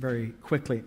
very quickly.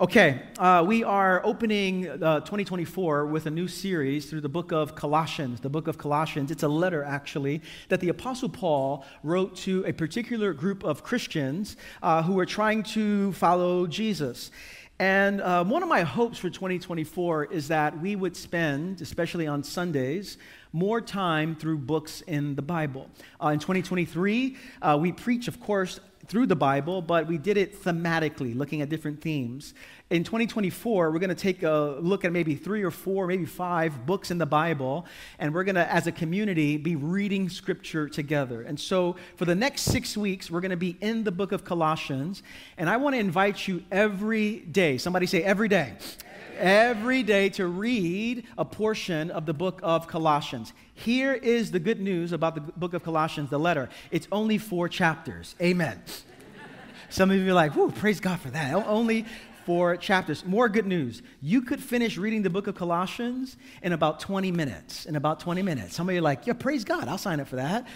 Okay, uh, we are opening uh, 2024 with a new series through the book of Colossians. The book of Colossians, it's a letter actually that the Apostle Paul wrote to a particular group of Christians uh, who were trying to follow Jesus. And um, one of my hopes for 2024 is that we would spend, especially on Sundays, more time through books in the Bible. Uh, in 2023, uh, we preach, of course, through the Bible, but we did it thematically, looking at different themes. In 2024, we're going to take a look at maybe three or four, maybe five books in the Bible, and we're going to, as a community, be reading scripture together. And so, for the next six weeks, we're going to be in the book of Colossians, and I want to invite you every day. Somebody say, every day. Every day to read a portion of the book of Colossians. Here is the good news about the book of Colossians, the letter. It's only four chapters. Amen. Some of you are like, whoo, praise God for that. Only four chapters. More good news. You could finish reading the book of Colossians in about 20 minutes. In about 20 minutes. Some of you are like, yeah, praise God, I'll sign up for that.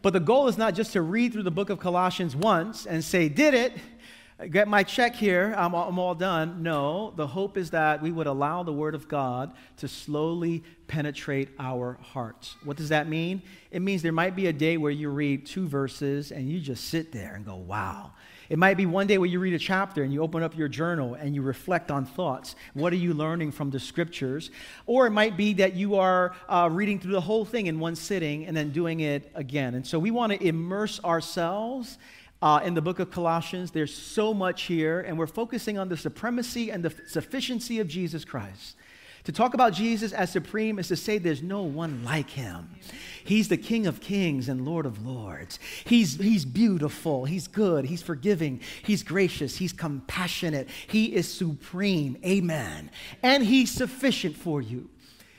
But the goal is not just to read through the book of Colossians once and say, did it, get my check here, I'm I'm all done. No, the hope is that we would allow the Word of God to slowly penetrate our hearts. What does that mean? It means there might be a day where you read two verses and you just sit there and go, wow. It might be one day where you read a chapter and you open up your journal and you reflect on thoughts. What are you learning from the scriptures? Or it might be that you are uh, reading through the whole thing in one sitting and then doing it again. And so we want to immerse ourselves uh, in the book of Colossians. There's so much here, and we're focusing on the supremacy and the sufficiency of Jesus Christ. To talk about Jesus as supreme is to say there's no one like him. He's the King of kings and Lord of lords. He's, he's beautiful. He's good. He's forgiving. He's gracious. He's compassionate. He is supreme. Amen. And he's sufficient for you.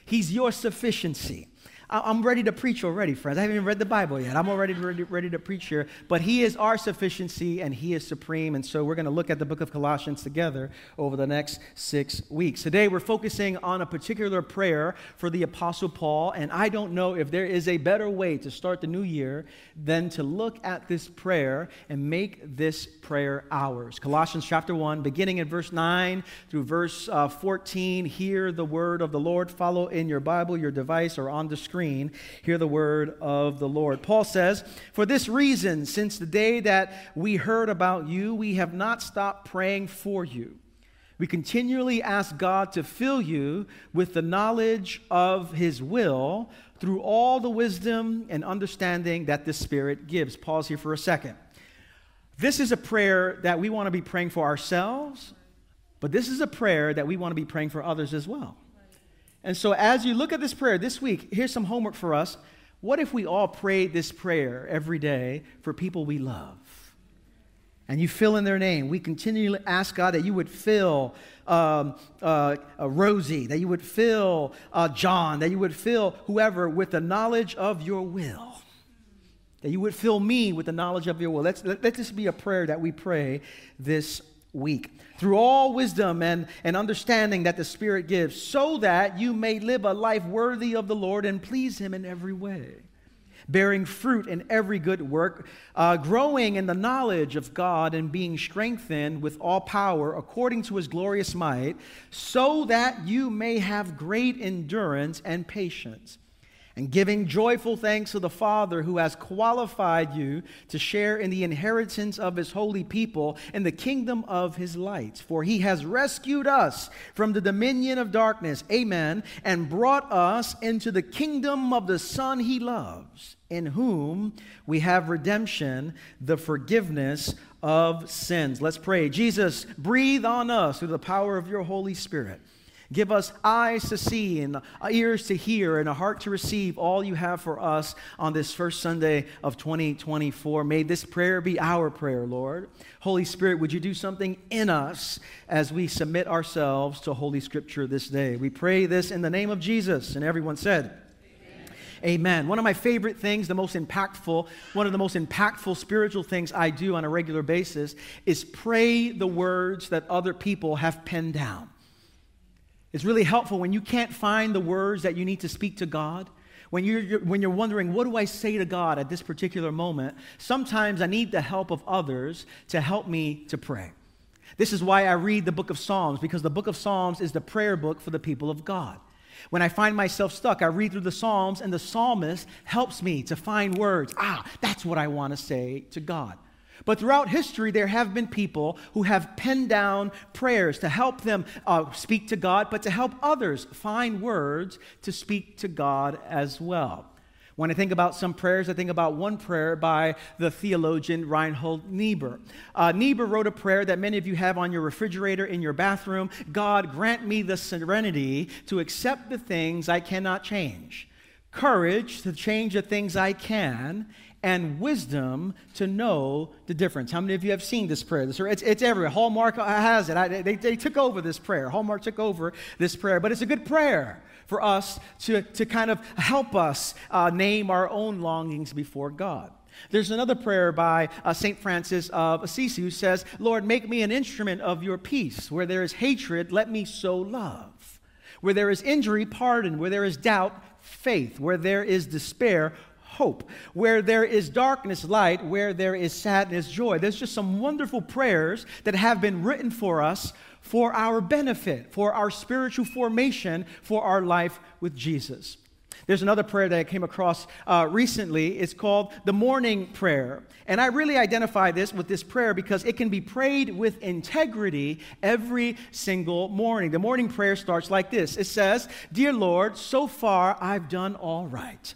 He's your sufficiency. I'm ready to preach already, friends. I haven't even read the Bible yet. I'm already ready, ready to preach here. But He is our sufficiency and He is supreme. And so we're going to look at the book of Colossians together over the next six weeks. Today we're focusing on a particular prayer for the Apostle Paul. And I don't know if there is a better way to start the new year than to look at this prayer and make this prayer ours. Colossians chapter 1, beginning in verse 9 through verse uh, 14. Hear the word of the Lord. Follow in your Bible, your device, or on the screen screen, hear the word of the Lord. Paul says, For this reason, since the day that we heard about you, we have not stopped praying for you. We continually ask God to fill you with the knowledge of his will through all the wisdom and understanding that the Spirit gives. Pause here for a second. This is a prayer that we want to be praying for ourselves, but this is a prayer that we want to be praying for others as well. And so, as you look at this prayer this week, here's some homework for us. What if we all prayed this prayer every day for people we love? And you fill in their name. We continually ask God that you would fill um, uh, uh, Rosie, that you would fill uh, John, that you would fill whoever with the knowledge of your will. That you would fill me with the knowledge of your will. Let's, let, let this be a prayer that we pray this week through all wisdom and, and understanding that the Spirit gives, so that you may live a life worthy of the Lord and please Him in every way, bearing fruit in every good work, uh, growing in the knowledge of God and being strengthened with all power according to His glorious might, so that you may have great endurance and patience and giving joyful thanks to the Father who has qualified you to share in the inheritance of his holy people in the kingdom of his light. For he has rescued us from the dominion of darkness, amen, and brought us into the kingdom of the Son he loves, in whom we have redemption, the forgiveness of sins. Let's pray. Jesus, breathe on us through the power of your Holy Spirit. Give us eyes to see and ears to hear and a heart to receive all you have for us on this first Sunday of 2024. May this prayer be our prayer, Lord. Holy Spirit, would you do something in us as we submit ourselves to Holy Scripture this day? We pray this in the name of Jesus. And everyone said, Amen. One of my favorite things, the most impactful, one of the most impactful spiritual things I do on a regular basis is pray the words that other people have penned down. It's really helpful when you can't find the words that you need to speak to God. When you're, you're, when you're wondering, what do I say to God at this particular moment? Sometimes I need the help of others to help me to pray. This is why I read the book of Psalms, because the book of Psalms is the prayer book for the people of God. When I find myself stuck, I read through the Psalms, and the psalmist helps me to find words. Ah, that's what I want to say to God. But throughout history, there have been people who have penned down prayers to help them uh, speak to God, but to help others find words to speak to God as well. When I think about some prayers, I think about one prayer by the theologian Reinhold Niebuhr. Uh, Niebuhr wrote a prayer that many of you have on your refrigerator in your bathroom God, grant me the serenity to accept the things I cannot change, courage to change the things I can, and wisdom to know the difference. How many of you have seen this prayer? This, it's, it's everywhere. Hallmark has it. I, they, they took over this prayer. Hallmark took over this prayer, but it's a good prayer for us to, to kind of help us uh, name our own longings before God. There's another prayer by uh, St. Francis of Assisi who says, Lord, make me an instrument of your peace. Where there is hatred, let me sow love. Where there is injury, pardon. Where there is doubt, faith. Where there is despair, hope. Where there is darkness, light. Where there is sadness, joy. There's just some wonderful prayers that have been written for us for our benefit, for our spiritual formation, for our life with Jesus. There's another prayer that I came across uh, recently. It's called the morning prayer. And I really identify this with this prayer because it can be prayed with integrity every single morning. The morning prayer starts like this It says, Dear Lord, so far I've done all right.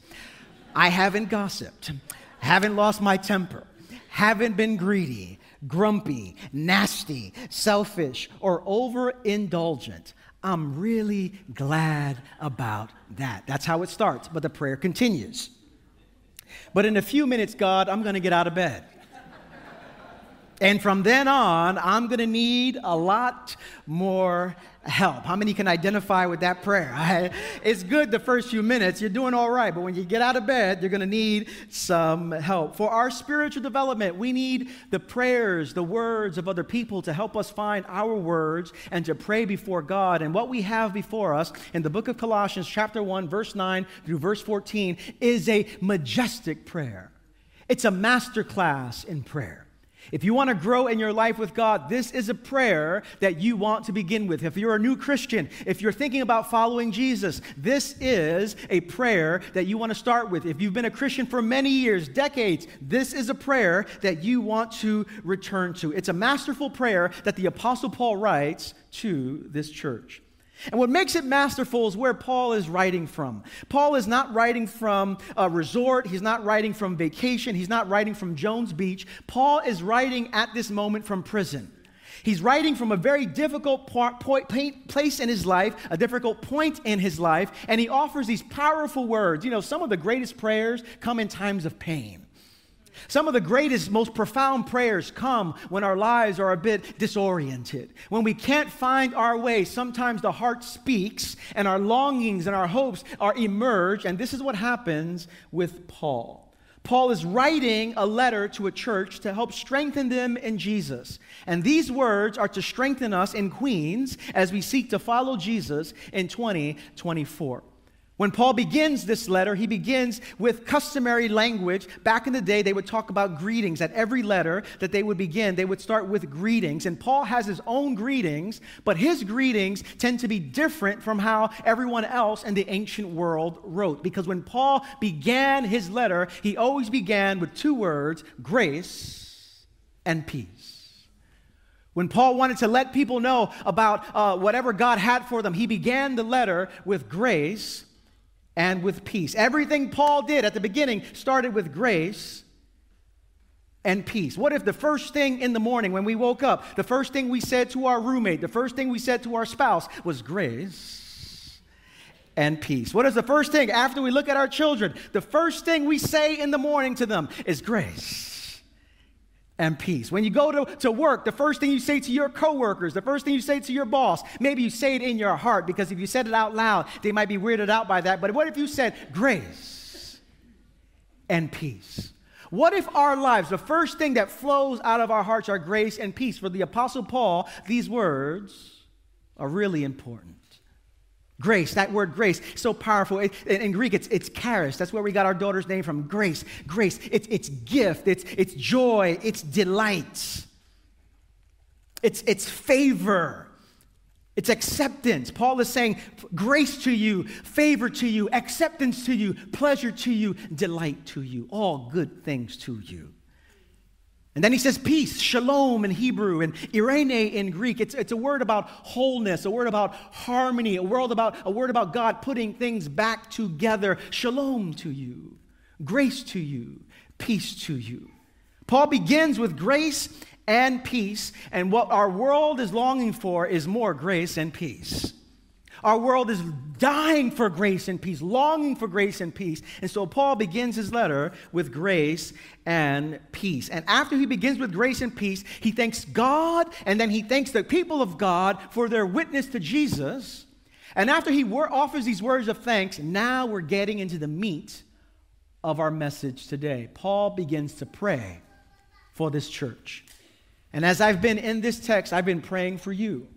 I haven't gossiped, haven't lost my temper, haven't been greedy, grumpy, nasty, selfish, or overindulgent. I'm really glad about that. That's how it starts, but the prayer continues. But in a few minutes, God, I'm going to get out of bed. And from then on, I'm going to need a lot more help. How many can identify with that prayer? It's good the first few minutes, you're doing all right, but when you get out of bed, you're going to need some help. For our spiritual development, we need the prayers, the words of other people to help us find our words and to pray before God. And what we have before us in the book of Colossians, chapter 1, verse 9 through verse 14, is a majestic prayer. It's a master class in prayer. If you want to grow in your life with God, this is a prayer that you want to begin with. If you're a new Christian, if you're thinking about following Jesus, this is a prayer that you want to start with. If you've been a Christian for many years, decades, this is a prayer that you want to return to. It's a masterful prayer that the Apostle Paul writes to this church. And what makes it masterful is where Paul is writing from. Paul is not writing from a resort, he's not writing from vacation, he's not writing from Jones Beach. Paul is writing at this moment from prison. He's writing from a very difficult point place in his life, a difficult point in his life, and he offers these powerful words. You know, some of the greatest prayers come in times of pain. Some of the greatest, most profound prayers come when our lives are a bit disoriented. When we can't find our way, sometimes the heart speaks and our longings and our hopes are emerged. And this is what happens with Paul. Paul is writing a letter to a church to help strengthen them in Jesus. And these words are to strengthen us in Queens as we seek to follow Jesus in 2024. When Paul begins this letter, he begins with customary language. Back in the day, they would talk about greetings. At every letter that they would begin, they would start with greetings. And Paul has his own greetings, but his greetings tend to be different from how everyone else in the ancient world wrote. Because when Paul began his letter, he always began with two words grace and peace. When Paul wanted to let people know about uh, whatever God had for them, he began the letter with grace and with peace. Everything Paul did at the beginning started with grace and peace. What if the first thing in the morning when we woke up, the first thing we said to our roommate, the first thing we said to our spouse was grace and peace? What is the first thing after we look at our children? The first thing we say in the morning to them is grace and peace. When you go to, to work, the first thing you say to your coworkers, the first thing you say to your boss, maybe you say it in your heart because if you said it out loud, they might be weirded out by that. But what if you said grace and peace? What if our lives, the first thing that flows out of our hearts are grace and peace? For the Apostle Paul, these words are really important. Grace, that word grace, so powerful. in, Greek, it's, it's charis. That's where we got our daughter's name from. Grace, grace. It's, it's gift, it's, it's joy, it's delight. it's, it's favor. It's acceptance. Paul is saying grace to you, favor to you, acceptance to you, pleasure to you, delight to you, all good things to you. And then he says peace, shalom in Hebrew and irene in Greek. It's, it's a word about wholeness, a word about harmony, a word about, a word about God putting things back together. Shalom to you, grace to you, peace to you. Paul begins with grace and peace, and what our world is longing for is more grace and peace. Our world is dying for grace and peace, longing for grace and peace. And so Paul begins his letter with grace and peace. And after he begins with grace and peace, he thanks God and then he thanks the people of God for their witness to Jesus. And after he offers these words of thanks, now we're getting into the meat of our message today. Paul begins to pray for this church. And as I've been in this text, I've been praying for you.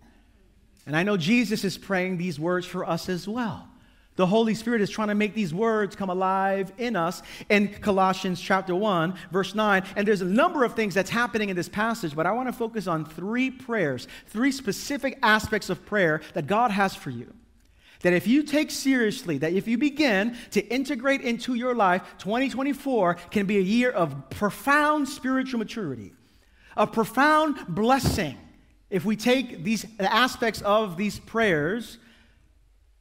And I know Jesus is praying these words for us as well. The Holy Spirit is trying to make these words come alive in us in Colossians chapter 1, verse 9. And there's a number of things that's happening in this passage, but I want to focus on three prayers, three specific aspects of prayer that God has for you. That if you take seriously, that if you begin to integrate into your life, 2024 can be a year of profound spiritual maturity a profound blessing if we take these aspects of these prayers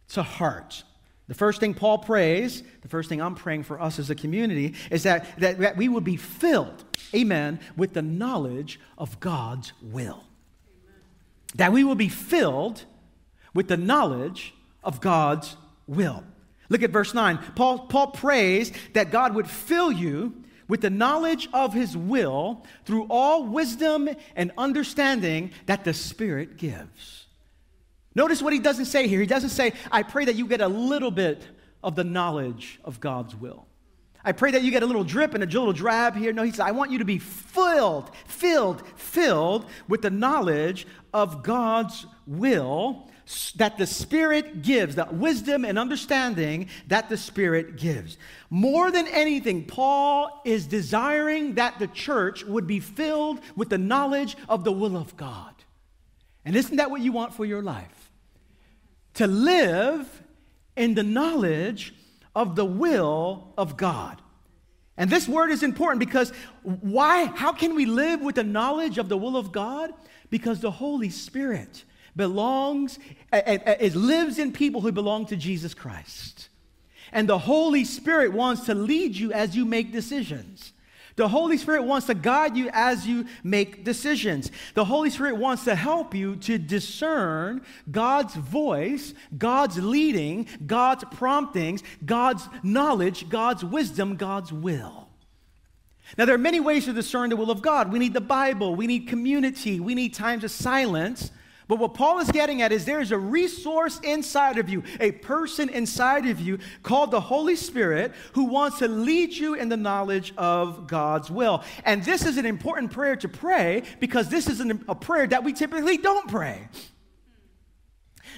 to heart. The first thing Paul prays, the first thing I'm praying for us as a community, is that, that, that we would be filled, amen, with the knowledge of God's will. Amen. That we will be filled with the knowledge of God's will. Look at verse 9. Paul, Paul prays that God would fill you with the knowledge of his will through all wisdom and understanding that the Spirit gives. Notice what he doesn't say here. He doesn't say, I pray that you get a little bit of the knowledge of God's will. I pray that you get a little drip and a little drab here. No, he says, I want you to be filled, filled, filled with the knowledge of God's will that the Spirit gives, that wisdom and understanding that the Spirit gives. More than anything, Paul is desiring that the church would be filled with the knowledge of the will of God. And isn't that what you want for your life? To live in the knowledge of the will of God. And this word is important because why? How can we live with the knowledge of the will of God? Because the Holy Spirit belongs, it lives in people who belong to Jesus Christ. And the Holy Spirit wants to lead you as you make decisions. The Holy Spirit wants to guide you as you make decisions. The Holy Spirit wants to help you to discern God's voice, God's leading, God's promptings, God's knowledge, God's wisdom, God's will. Now, there are many ways to discern the will of God. We need the Bible, we need community, we need times of silence. But what Paul is getting at is there is a resource inside of you, a person inside of you called the Holy Spirit who wants to lead you in the knowledge of God's will. And this is an important prayer to pray because this is an, a prayer that we typically don't pray.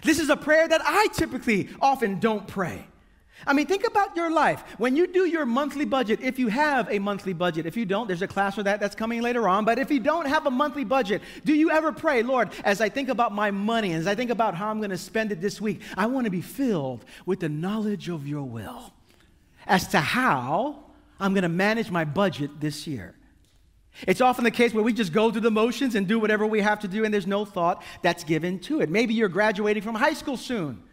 This is a prayer that I typically often don't pray. I mean, think about your life. When you do your monthly budget, if you have a monthly budget, if you don't, there's a class for that that's coming later on. But if you don't have a monthly budget, do you ever pray, Lord, as I think about my money, as I think about how I'm going to spend it this week, I want to be filled with the knowledge of your will as to how I'm going to manage my budget this year. It's often the case where we just go through the motions and do whatever we have to do, and there's no thought that's given to it. Maybe you're graduating from high school soon.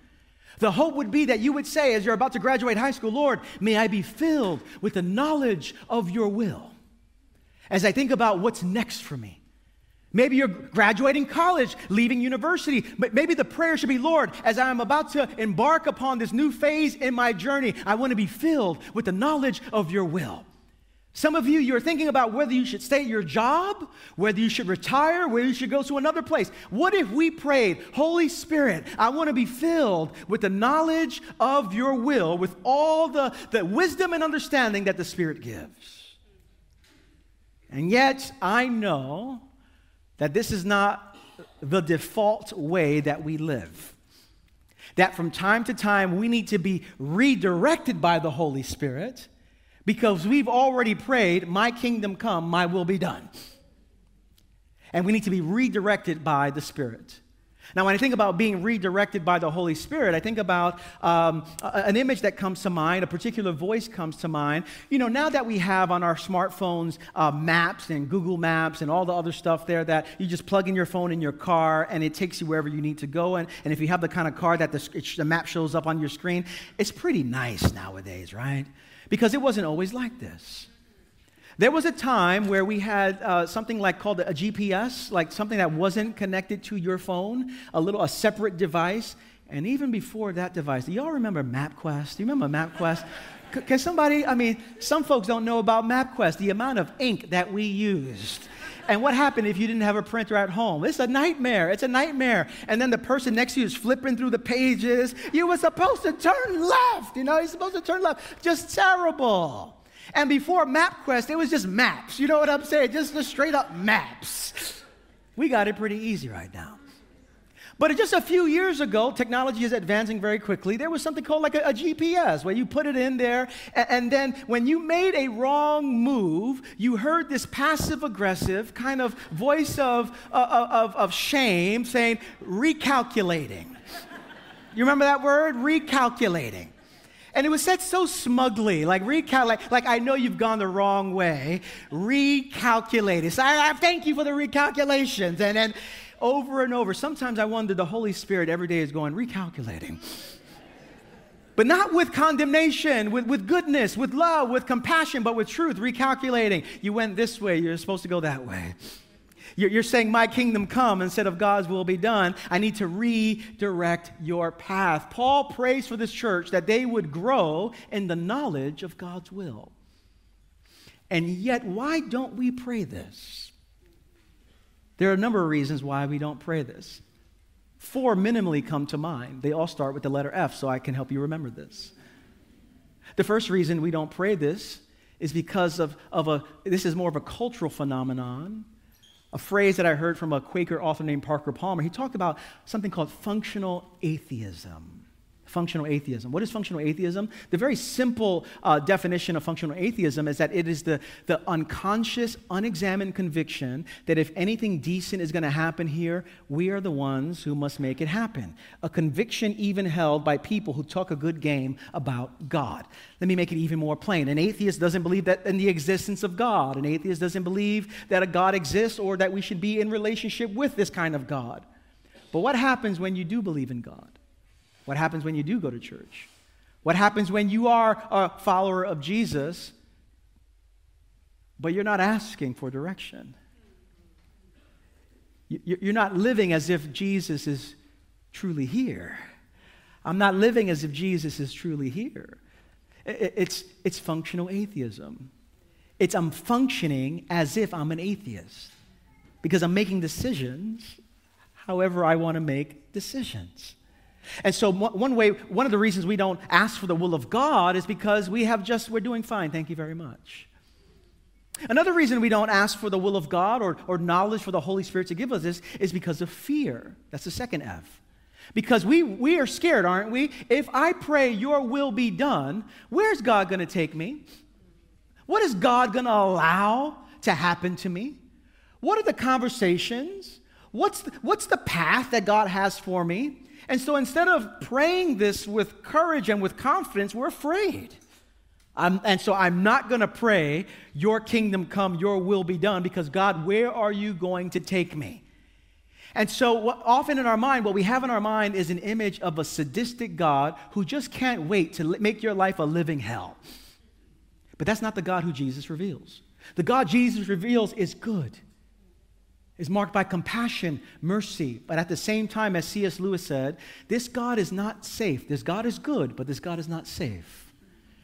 The hope would be that you would say, as you're about to graduate high school, Lord, may I be filled with the knowledge of your will as I think about what's next for me. Maybe you're graduating college, leaving university, but maybe the prayer should be, Lord, as I am about to embark upon this new phase in my journey, I want to be filled with the knowledge of your will. Some of you, you're thinking about whether you should stay at your job, whether you should retire, whether you should go to another place. What if we prayed, Holy Spirit, I want to be filled with the knowledge of your will, with all the, the wisdom and understanding that the Spirit gives? And yet, I know that this is not the default way that we live. That from time to time, we need to be redirected by the Holy Spirit because we've already prayed, My kingdom come, my will be done. And we need to be redirected by the Spirit. Now, when I think about being redirected by the Holy Spirit, I think about um, an image that comes to mind, a particular voice comes to mind. You know, now that we have on our smartphones uh, maps and Google Maps and all the other stuff there that you just plug in your phone in your car and it takes you wherever you need to go. And, and if you have the kind of car that the, the map shows up on your screen, it's pretty nice nowadays, right? Because it wasn't always like this. There was a time where we had uh, something like called a GPS, like something that wasn't connected to your phone, a little a separate device. And even before that device, do y'all remember MapQuest? Do you remember MapQuest? Can somebody, I mean, some folks don't know about MapQuest, the amount of ink that we used. And what happened if you didn't have a printer at home? It's a nightmare. It's a nightmare. And then the person next to you is flipping through the pages. You were supposed to turn left. You know, you're supposed to turn left. Just terrible. And before MapQuest, it was just maps. You know what I'm saying? Just, the straight up maps. We got it pretty easy right now. But just a few years ago, technology is advancing very quickly. There was something called like a, a GPS where you put it in there, and, and, then when you made a wrong move, you heard this passive aggressive kind of voice of, uh, of, of shame saying, recalculating. You remember that word? Recalculating. And it was said so smugly, like recalculate, like I know you've gone the wrong way. Recalculate it. So I, I thank you for the recalculations. And then over and over, sometimes I wonder the Holy Spirit every day is going, recalculating. But not with condemnation, with, with goodness, with love, with compassion, but with truth, recalculating. You went this way, you're supposed to go that way. You're saying, My kingdom come instead of God's will be done. I need to redirect your path. Paul prays for this church that they would grow in the knowledge of God's will. And yet, why don't we pray this? There are a number of reasons why we don't pray this. Four minimally come to mind. They all start with the letter F, so I can help you remember this. The first reason we don't pray this is because of, of a, this is more of a cultural phenomenon a phrase that I heard from a Quaker author named Parker Palmer. He talked about something called functional atheism functional atheism. What is functional atheism? The very simple uh, definition of functional atheism is that it is the, the unconscious, unexamined conviction that if anything decent is going to happen here, we are the ones who must make it happen. A conviction even held by people who talk a good game about God. Let me make it even more plain. An atheist doesn't believe that in the existence of God. An atheist doesn't believe that a God exists or that we should be in relationship with this kind of God. But what happens when you do believe in God? What happens when you do go to church? What happens when you are a follower of Jesus, but you're not asking for direction? You're not living as if Jesus is truly here. I'm not living as if Jesus is truly here. It's, it's functional atheism. It's I'm functioning as if I'm an atheist because I'm making decisions however I want to make decisions. And so, one way, one of the reasons we don't ask for the will of God is because we have just, we're doing fine, thank you very much. Another reason we don't ask for the will of God or, or knowledge for the Holy Spirit to give us this is because of fear. That's the second F. Because we, we are scared, aren't we? If I pray, your will be done, where's God going to take me? What is God going to allow to happen to me? What are the conversations? What's the, what's the path that God has for me? And so instead of praying this with courage and with confidence, we're afraid. I'm, and so I'm not going to pray, Your kingdom come, Your will be done, because God, where are you going to take me? And so, what, often in our mind, what we have in our mind is an image of a sadistic God who just can't wait to make your life a living hell. But that's not the God who Jesus reveals. The God Jesus reveals is good is marked by compassion, mercy, but at the same time, as C.S. Lewis said, this God is not safe. This God is good, but this God is not safe.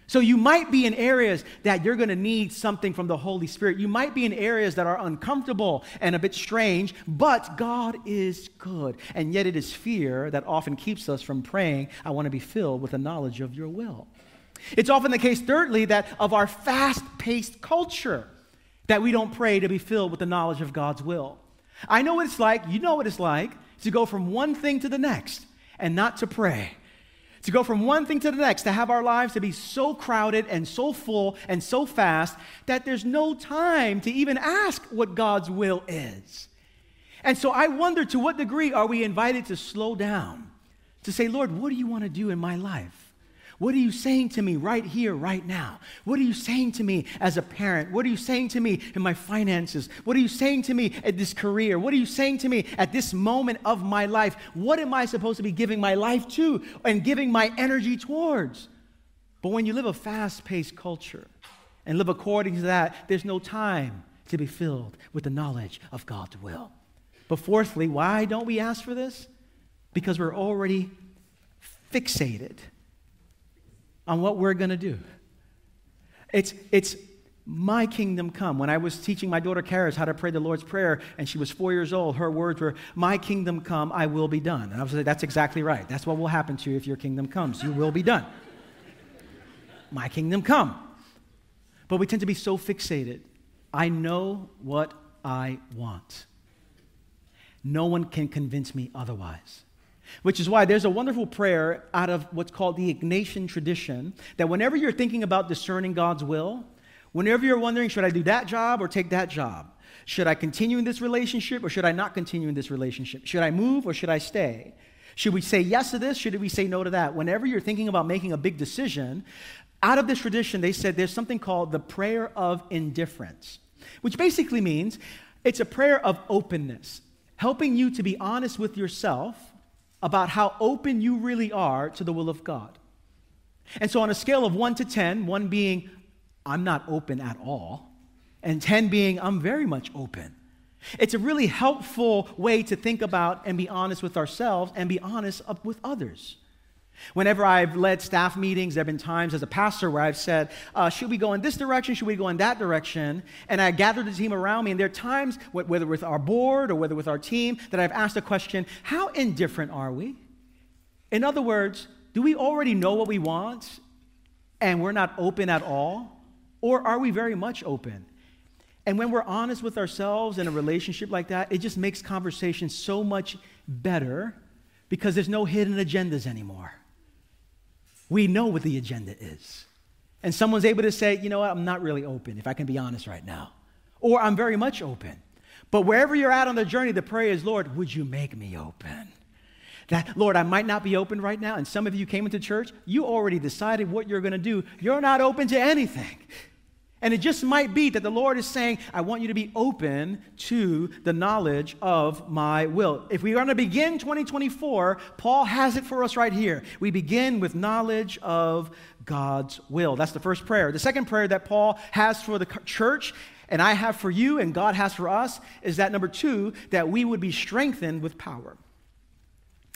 So you might be in areas that you're going to need something from the Holy Spirit. You might be in areas that are uncomfortable and a bit strange, but God is good. And yet it is fear that often keeps us from praying, I want to be filled with the knowledge of your will. It's often the case, thirdly, that of our fast paced culture, that we don't pray to be filled with the knowledge of God's will. I know what it's like, you know what it's like, to go from one thing to the next and not to pray. To go from one thing to the next, to have our lives to be so crowded and so full and so fast that there's no time to even ask what God's will is. And so I wonder to what degree are we invited to slow down, to say, Lord, what do you want to do in my life? What are you saying to me right here, right now? What are you saying to me as a parent? What are you saying to me in my finances? What are you saying to me at this career? What are you saying to me at this moment of my life? What am I supposed to be giving my life to and giving my energy towards? But when you live a fast paced culture and live according to that, there's no time to be filled with the knowledge of God's will. But fourthly, why don't we ask for this? Because we're already fixated on what we're going to do. It's, it's my kingdom come. When I was teaching my daughter Karis how to pray the Lord's Prayer, and she was four years old, her words were, My kingdom come, I will be done. And I was like, That's exactly right. That's what will happen to you if your kingdom comes. You will be done. my kingdom come. But we tend to be so fixated. I know what I want. No one can convince me otherwise. Which is why there's a wonderful prayer out of what's called the Ignatian tradition that whenever you're thinking about discerning God's will, whenever you're wondering, should I do that job or take that job? Should I continue in this relationship or should I not continue in this relationship? Should I move or should I stay? Should we say yes to this? Should we say no to that? Whenever you're thinking about making a big decision, out of this tradition, they said there's something called the prayer of indifference, which basically means it's a prayer of openness, helping you to be honest with yourself about how open you really are to the will of God. And so, on a scale of 1 to 10, 1 being, I'm not open at all, and 10 being, I'm very much open. It's a really helpful way to think about and be honest with ourselves and be honest with others. Whenever I've led staff meetings, there have been times as a pastor where I've said, uh, Should we go in this direction? Should we go in that direction? And I gathered the team around me. And there are times, whether with our board or whether with our team, that I've asked a question How indifferent are we? In other words, do we already know what we want and we're not open at all? Or are we very much open? And when we're honest with ourselves in a relationship like that, it just makes conversation so much better because there's no hidden agendas anymore we know what the agenda is. And someone's able to say, you know what, I'm not really open, if I can be honest right now. Or I'm very much open. But wherever you're at on the journey, the prayer is, Lord, would you make me open? That, Lord, I might not be open right now. And some of you came into church, you already decided what you're going to do. You're not open to anything. And it just might be that the Lord is saying, I want you to be open to the knowledge of my will. If we're going to begin 2024, Paul has it for us right here. We begin with knowledge of God's will. That's the first prayer. The second prayer that Paul has for the church, and I have for you, and God has for us, is that number two, that we would be strengthened with power.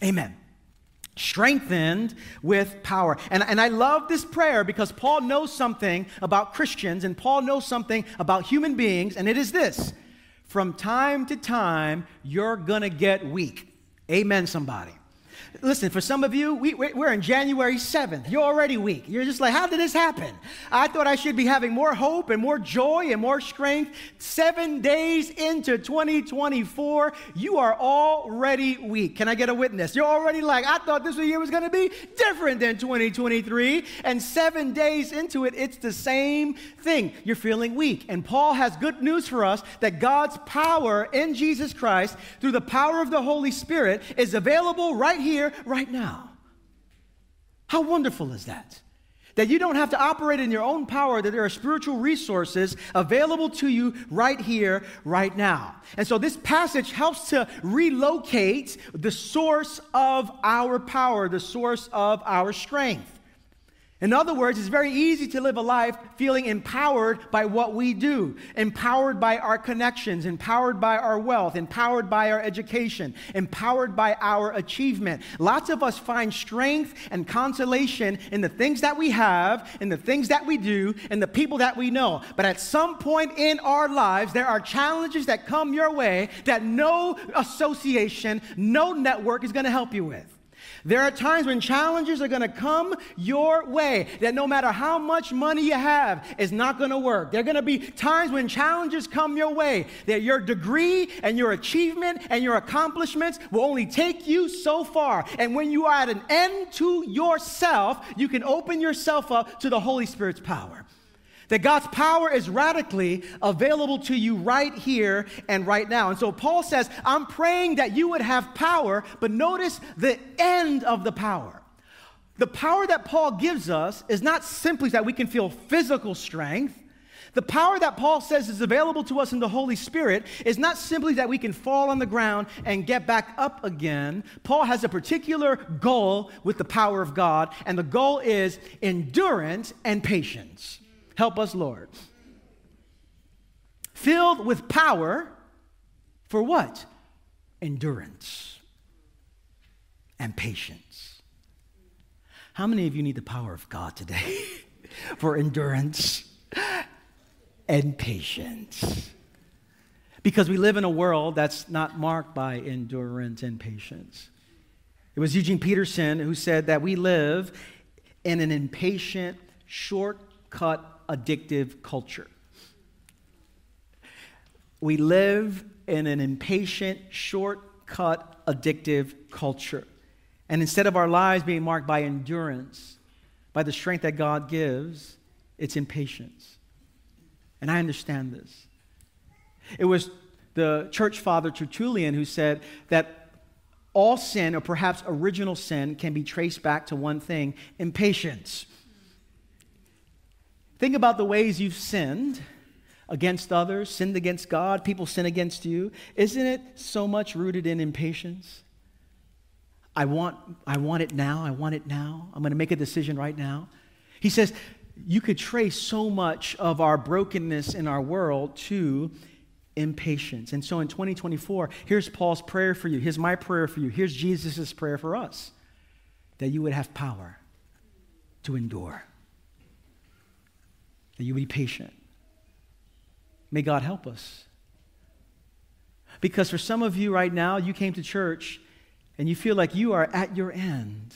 Amen strengthened with power. And, and I love this prayer because Paul knows something about Christians and Paul knows something about human beings, and it is this from time to time, you're gonna get weak. Amen, somebody. Listen, for some of you, we, we're in January 7th. You're already weak. You're just like, how did this happen? I thought I should be having more hope and more joy and more strength. Seven days into 2024, you are already weak. Can I get a witness? You're already like, I thought this year was going to be different than 2023. And seven days into it, it's the same thing. You're feeling weak. And Paul has good news for us that God's power in Jesus Christ, through the power of the Holy Spirit, is available right here right now. How wonderful is that? That you don't have to operate in your own power, that there are spiritual resources available to you right here, right now. And so this passage helps to relocate the source of our power, the source of our strength. In other words, it's very easy to live a life feeling empowered by what we do, empowered by our connections, empowered by our wealth, empowered by our education, empowered by our achievement. Lots of us find strength and consolation in the things that we have, in the things that we do, and the people that we know. But at some point in our lives, there are challenges that come your way that no association, no network is going to help you with. There are times when challenges are going to come your way that no matter how much money you have, is not going to work. There are going to be times when challenges come your way that your degree and your achievement and your accomplishments will only take you so far. And when you are at an end to yourself, you can open yourself up to the Holy Spirit's power. That God's power is radically available to you right here and right now. And so Paul says, I'm praying that you would have power, but notice the end of the power. The power that Paul gives us is not simply that we can feel physical strength. The power that Paul says is available to us in the Holy Spirit is not simply that we can fall on the ground and get back up again. Paul has a particular goal with the power of God, and the goal is endurance and patience. Help us, Lord. Filled with power for what? Endurance and patience. How many of you need the power of God today for endurance and patience. Because we live in a world that's not marked by endurance and patience. It was Eugene Peterson who said that we live in an impatient, shortcut, addictive culture. We live in an impatient, shortcut, addictive culture. And instead of our lives being marked by endurance, by the strength that God gives, it's impatience. And I understand this. It was the church father Tertullian who said that all sin, or perhaps original sin, can be traced back to one thing impatience. Think about the ways you've sinned against others, sinned against God, people sin against you. Isn't it so much rooted in impatience? I want, I want it now. I want it now. I'm going to make a decision right now. He says, you could trace so much of our brokenness in our world to impatience. And so in 2024, here's Paul's prayer for you. Here's my prayer for you. Here's Jesus' prayer for us that you would have power to endure, that you be patient. May God help us. Because for some of you right now, you came to church and you feel like you are at your end.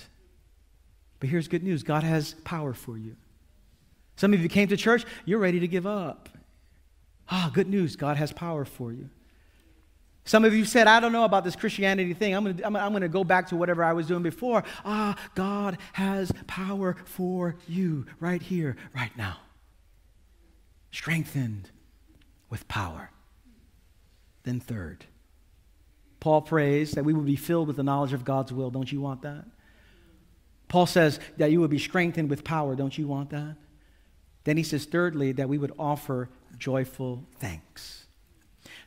But here's good news God has power for you. Some of you came to church, you're ready to give up. Ah, good news, God has power for you. Some of you said, I don't know about this Christianity thing. I'm going to I'm to go back to whatever I was doing before. Ah, God has power for you right here, right now. Strengthened with power. Then, third, Paul prays that we would be filled with the knowledge of God's will. Don't you want that? Paul says that you would be strengthened with power. Don't you want that? Then he says, thirdly, that we would offer joyful thanks.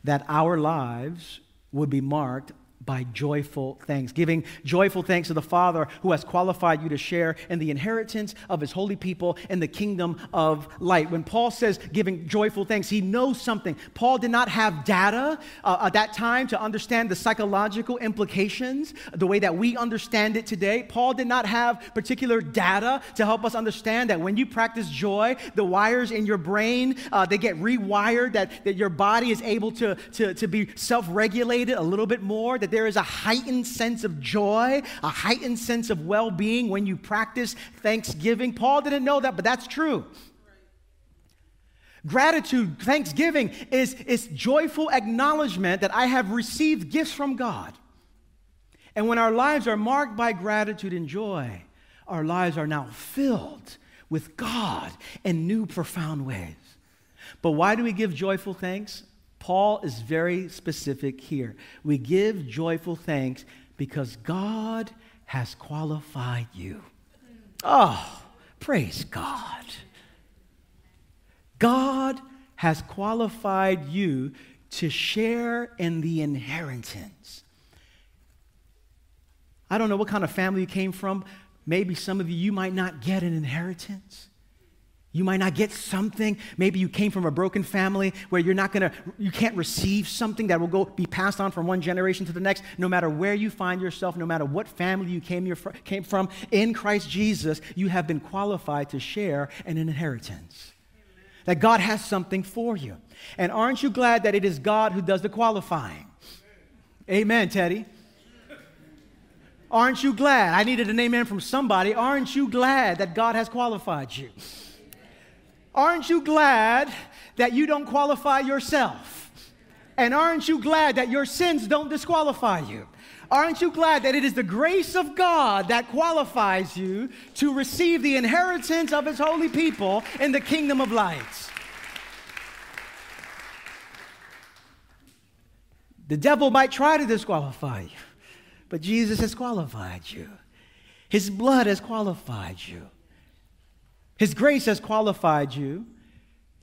That our lives would be marked by joyful thanks, giving joyful thanks to the Father who has qualified you to share in the inheritance of his holy people in the kingdom of light. When Paul says giving joyful thanks, he knows something. Paul did not have data uh, at that time to understand the psychological implications the way that we understand it today. Paul did not have particular data to help us understand that when you practice joy, the wires in your brain, uh, they get rewired, that, that your body is able to, to, to be self-regulated a little bit more, that there is a heightened sense of joy, a heightened sense of well being when you practice thanksgiving. Paul didn't know that, but that's true. Gratitude, thanksgiving is, is joyful acknowledgement that I have received gifts from God. And when our lives are marked by gratitude and joy, our lives are now filled with God in new, profound ways. But why do we give joyful thanks? Paul is very specific here. We give joyful thanks because God has qualified you. Oh, praise God. God has qualified you to share in the inheritance. I don't know what kind of family you came from. Maybe some of you, you might not get an inheritance. You might not get something. Maybe you came from a broken family where you're not gonna, you can't receive something that will go be passed on from one generation to the next. No matter where you find yourself, no matter what family you came, your, came from, in Christ Jesus, you have been qualified to share an inheritance. That God has something for you. And aren't you glad that it is God who does the qualifying? Amen, Teddy. Aren't you glad? I needed an amen from somebody. Aren't you glad that God has qualified you? Aren't you glad that you don't qualify yourself? And aren't you glad that your sins don't disqualify you? Aren't you glad that it is the grace of God that qualifies you to receive the inheritance of His holy people in the kingdom of light? The devil might try to disqualify you, but Jesus has qualified you. His blood has qualified you. His grace has qualified you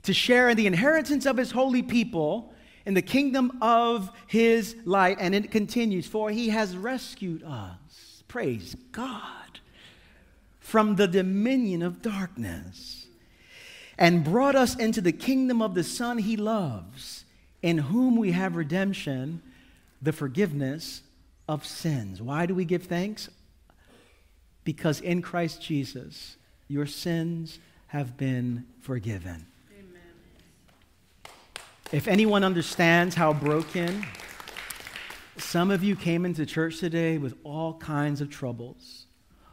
to share in the inheritance of his holy people in the kingdom of his light. And it continues, for he has rescued us, praise God, from the dominion of darkness and brought us into the kingdom of the Son he loves, in whom we have redemption, the forgiveness of sins. Why do we give thanks? Because in Christ Jesus, your sins have been forgiven. If anyone understands how broken, some of you came into church today with all kinds of troubles,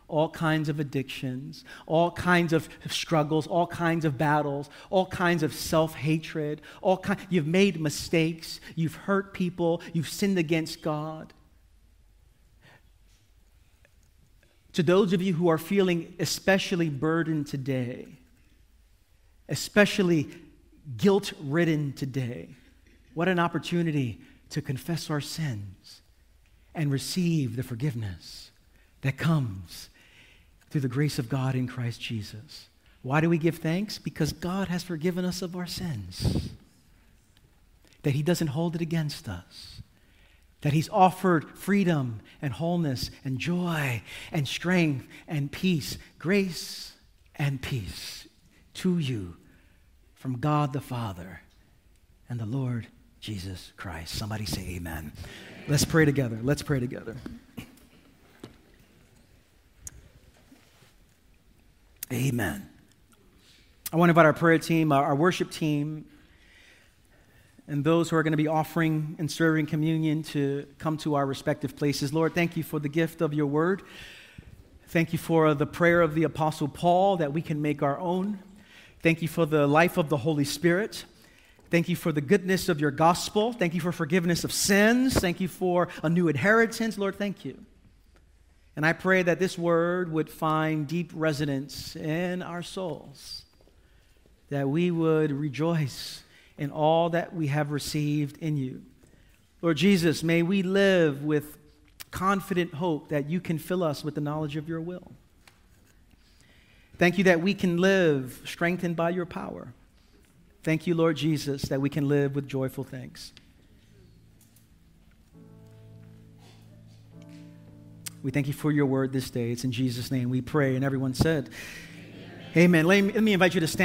all kinds of addictions, all kinds of struggles, all kinds of battles, all kinds of self-hatred, all kind, you've made mistakes, you've hurt people, you've sinned against God. To those of you who are feeling especially burdened today, especially guilt ridden today. What an opportunity to confess our sins and receive the forgiveness that comes through the grace of God in Christ Jesus. Why do we give thanks? Because God has forgiven us of our sins, that He doesn't hold it against us, that He's offered freedom and wholeness and joy and strength and peace, grace and peace to you from God the Father and the Lord Jesus Christ. Somebody say amen. Let's pray together. Let's pray together. Amen. I want to invite our prayer team, our worship team, and those who are going to be offering and serving communion to come to our respective places. Lord, thank you for the gift of your word. Thank you for the prayer of the Apostle Paul that we can make our own. Thank you for the life of the Holy Spirit. Thank you for the goodness of your gospel. Thank you for forgiveness of sins. Thank you for a new inheritance. Lord, thank you. And I pray that this word would find deep resonance in our souls, that we would rejoice in all that we have received in you. Lord Jesus, may we live with confident hope that you can fill us with the knowledge of your will. Thank you that we can live strengthened by your power. Thank you, Lord Jesus, that we can live with joyful thanks. We thank you for your word this day. It's in Jesus' name we pray. And everyone said, Amen. Amen. Let me invite you to stand.